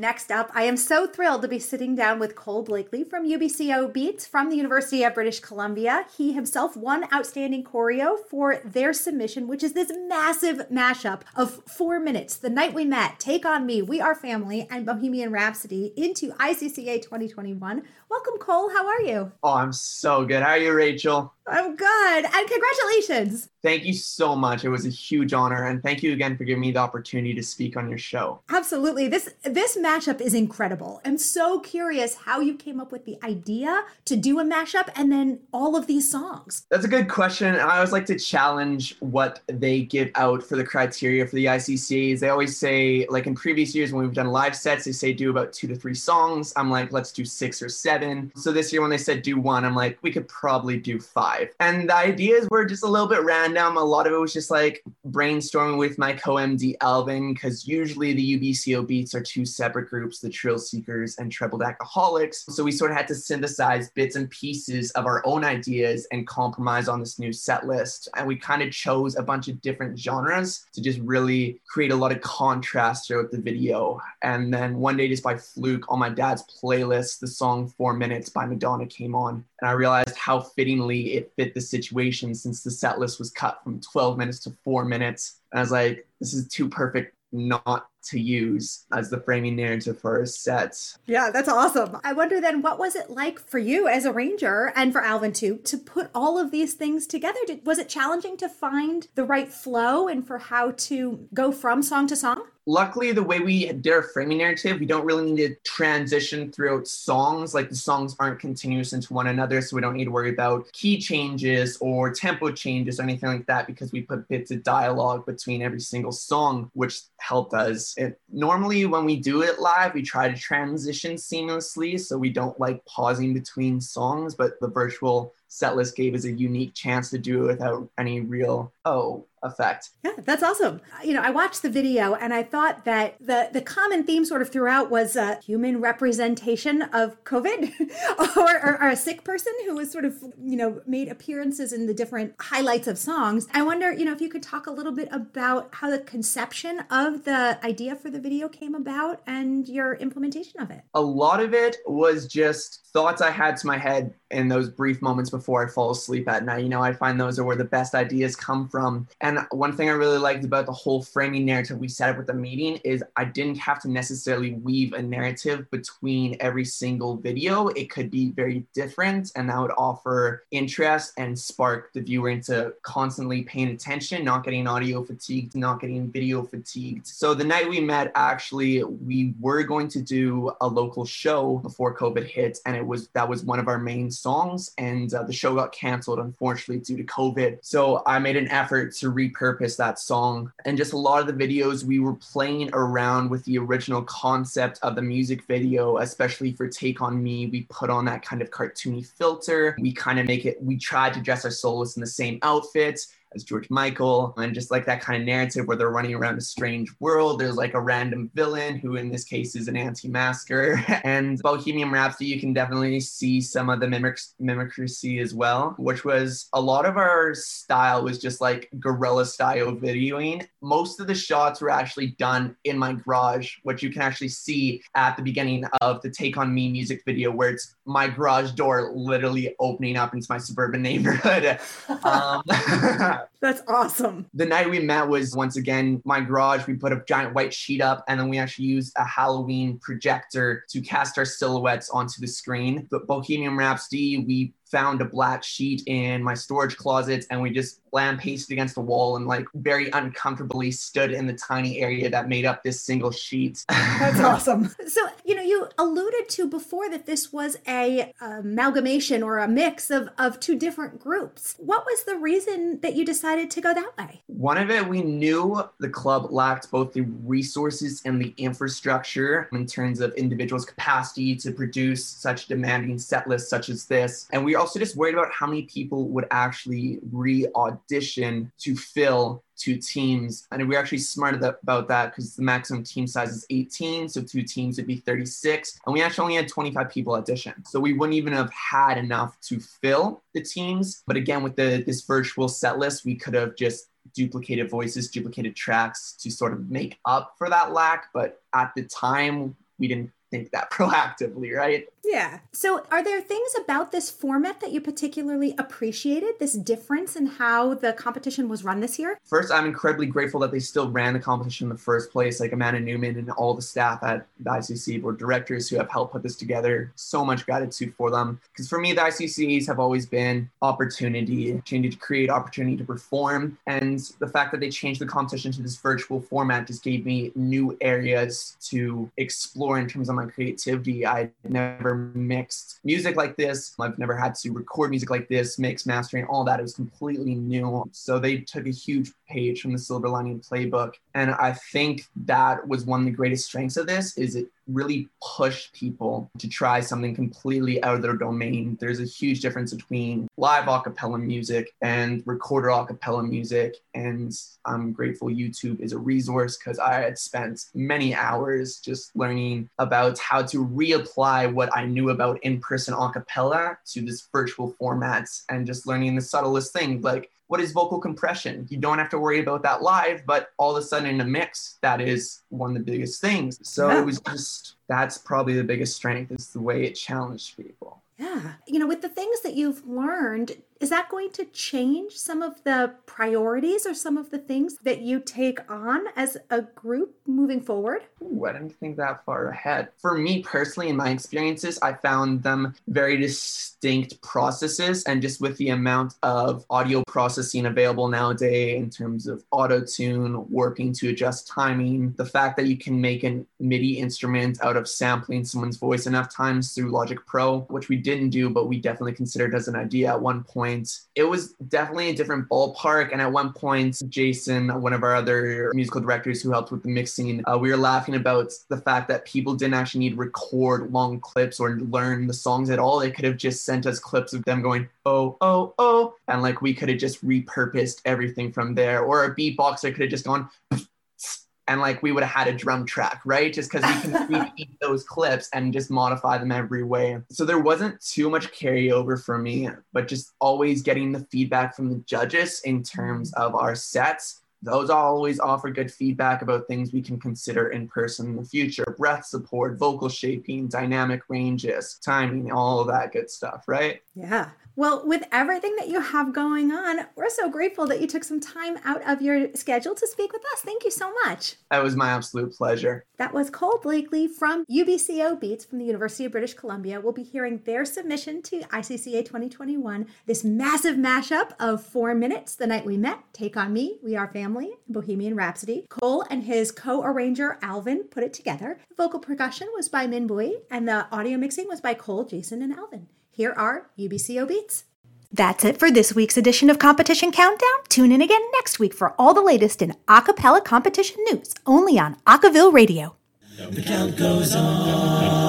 Next up, I am so thrilled to be sitting down with Cole Blakely from UBCO Beats from the University of British Columbia. He himself won Outstanding Choreo for their submission, which is this massive mashup of four minutes The Night We Met, Take On Me, We Are Family, and Bohemian Rhapsody into ICCA 2021. Welcome, Cole. How are you? Oh, I'm so good. How are you, Rachel? I'm good. And congratulations. Thank you so much. It was a huge honor and thank you again for giving me the opportunity to speak on your show. Absolutely. This this mashup is incredible. I'm so curious how you came up with the idea to do a mashup and then all of these songs. That's a good question. I always like to challenge what they give out for the criteria for the ICCs. They always say like in previous years when we've done live sets, they say do about 2 to 3 songs. I'm like let's do 6 or 7. So this year when they said do 1, I'm like we could probably do 5 And the ideas were just a little bit random. A lot of it was just like brainstorming with my co-MD Alvin, because usually the UBCO beats are two separate groups, the Trill Seekers and Treble Alcoholics. So we sort of had to synthesize bits and pieces of our own ideas and compromise on this new set list. And we kind of chose a bunch of different genres to just really create a lot of contrast throughout the video. And then one day, just by fluke, on my dad's playlist, the song Four Minutes by Madonna came on. And I realized how fittingly it fit the situation since the set list was cut from 12 minutes to four minutes. And I was like, this is too perfect not to use as the framing narrative for a set. Yeah, that's awesome. I wonder then, what was it like for you as an arranger and for Alvin too to put all of these things together? Did, was it challenging to find the right flow and for how to go from song to song? Luckily the way we did our framing narrative we don't really need to transition throughout songs. Like the songs aren't continuous into one another so we don't need to worry about key changes or tempo changes or anything like that because we put bits of dialogue between every single song which helped us. It normally when we do it live we try to transition seamlessly so we don't like pausing between songs but the virtual setlist gave us a unique chance to do it without any real oh effect. Yeah, that's awesome. You know, I watched the video and I thought that the the common theme sort of throughout was a human representation of COVID or, or, or, a sick person who was sort of, you know, made appearances in the different highlights of songs. I wonder, you know, if you could talk a little bit about how the conception of the idea for the video came about and your implementation of it. A lot of it was just thoughts I had to my head in those brief moments before I fall asleep at night. You know, I find those are where the best ideas come from. And one thing I really liked about the whole framing narrative we set up with the meeting is I didn't have to necessarily weave a narrative between every single video. It could be very different, and that would offer interest and spark the viewer into constantly paying attention, not getting audio fatigued, not getting video fatigued. So the night we met, actually, we were going to do a local show before COVID hit, and it was that was one of our main songs, and uh, the show got canceled unfortunately due to COVID. So I made an effort to repurpose that song, and just a lot of the videos we were playing around with the original concept of the music video, especially for Take on Me. We put on that kind of cartoony filter. We kind of make it. We tried to dress our soloists in the same outfits as George Michael, and just like that kind of narrative where they're running around a strange world. There's like a random villain who, in this case, is an anti-masker. and Bohemian Rhapsody, you can definitely see some of the mimic- mimicry as well, which was a lot of our style was just like guerrilla style videoing. Most of the shots were actually done in my garage, which you can actually see at the beginning of the Take on Me music video, where it's my garage door literally opening up into my suburban neighborhood. um, That's awesome. The night we met was once again my garage. We put a giant white sheet up and then we actually used a Halloween projector to cast our silhouettes onto the screen. But Bohemian Rhapsody, we found a black sheet in my storage closet and we just lamp pasted against the wall and like very uncomfortably stood in the tiny area that made up this single sheet. That's awesome. So, you know, you alluded to before that this was a amalgamation or a mix of, of two different groups. What was the reason that you decided to go that way? One of it, we knew the club lacked both the resources and the infrastructure in terms of individuals' capacity to produce such demanding set lists such as this. And we were also just worried about how many people would actually re audition to fill two teams. And we are actually smart about that because the maximum team size is 18. So two teams would be 36. And we actually only had 25 people audition. So we wouldn't even have had enough to fill the teams. But again, with the this virtual set list, we could have just duplicated voices, duplicated tracks to sort of make up for that lack. But at the time, we didn't think that proactively, right? Yeah. So, are there things about this format that you particularly appreciated, this difference in how the competition was run this year? First, I'm incredibly grateful that they still ran the competition in the first place, like Amanda Newman and all the staff at the ICC board directors who have helped put this together. So much gratitude for them. Because for me, the ICCs have always been opportunity, opportunity to create, opportunity to perform. And the fact that they changed the competition to this virtual format just gave me new areas to explore in terms of my creativity. I never mixed music like this. I've never had to record music like this, mix, mastering, all that. It was completely new. So they took a huge page from the Silver Lining Playbook, and I think that was one of the greatest strengths of this. Is it really push people to try something completely out of their domain. There's a huge difference between live acapella music and recorder acapella music. And I'm grateful YouTube is a resource because I had spent many hours just learning about how to reapply what I knew about in person acapella to this virtual formats and just learning the subtlest thing like what is vocal compression? You don't have to worry about that live, but all of a sudden in a mix, that is one of the biggest things. So yeah. it was just that's probably the biggest strength is the way it challenged people. Yeah. You know, with the things that you've learned, is that going to change some of the priorities or some of the things that you take on as a group moving forward? Ooh, I didn't think that far ahead. For me personally, in my experiences, I found them very distinct processes. And just with the amount of audio processing available nowadays in terms of auto tune, working to adjust timing, the fact that you can make a MIDI instrument out of sampling someone's voice enough times through Logic Pro, which we didn't do, but we definitely considered as an idea at one point point, it was definitely a different ballpark. And at one point, Jason, one of our other musical directors who helped with the mixing, uh, we were laughing about the fact that people didn't actually need to record long clips or learn the songs at all. They could have just sent us clips of them going, oh, oh, oh. And like we could have just repurposed everything from there. Or a beatboxer could have just gone, and like we would have had a drum track, right? Just because we can repeat those clips and just modify them every way. So there wasn't too much carryover for me, but just always getting the feedback from the judges in terms mm-hmm. of our sets. Those always offer good feedback about things we can consider in person in the future breath support, vocal shaping, dynamic ranges, timing, all of that good stuff, right? Yeah. Well, with everything that you have going on, we're so grateful that you took some time out of your schedule to speak with us. Thank you so much. That was my absolute pleasure. That was Cole Blakely from UBCO Beats from the University of British Columbia. We'll be hearing their submission to ICCA 2021, this massive mashup of four minutes, The Night We Met, Take On Me, We Are Family, Bohemian Rhapsody. Cole and his co arranger Alvin put it together. The vocal percussion was by Min Bui, and the audio mixing was by Cole, Jason, and Alvin. Here are UBCO Beats. That's it for this week's edition of Competition Countdown. Tune in again next week for all the latest in acapella competition news, only on Acaville Radio. The count goes on.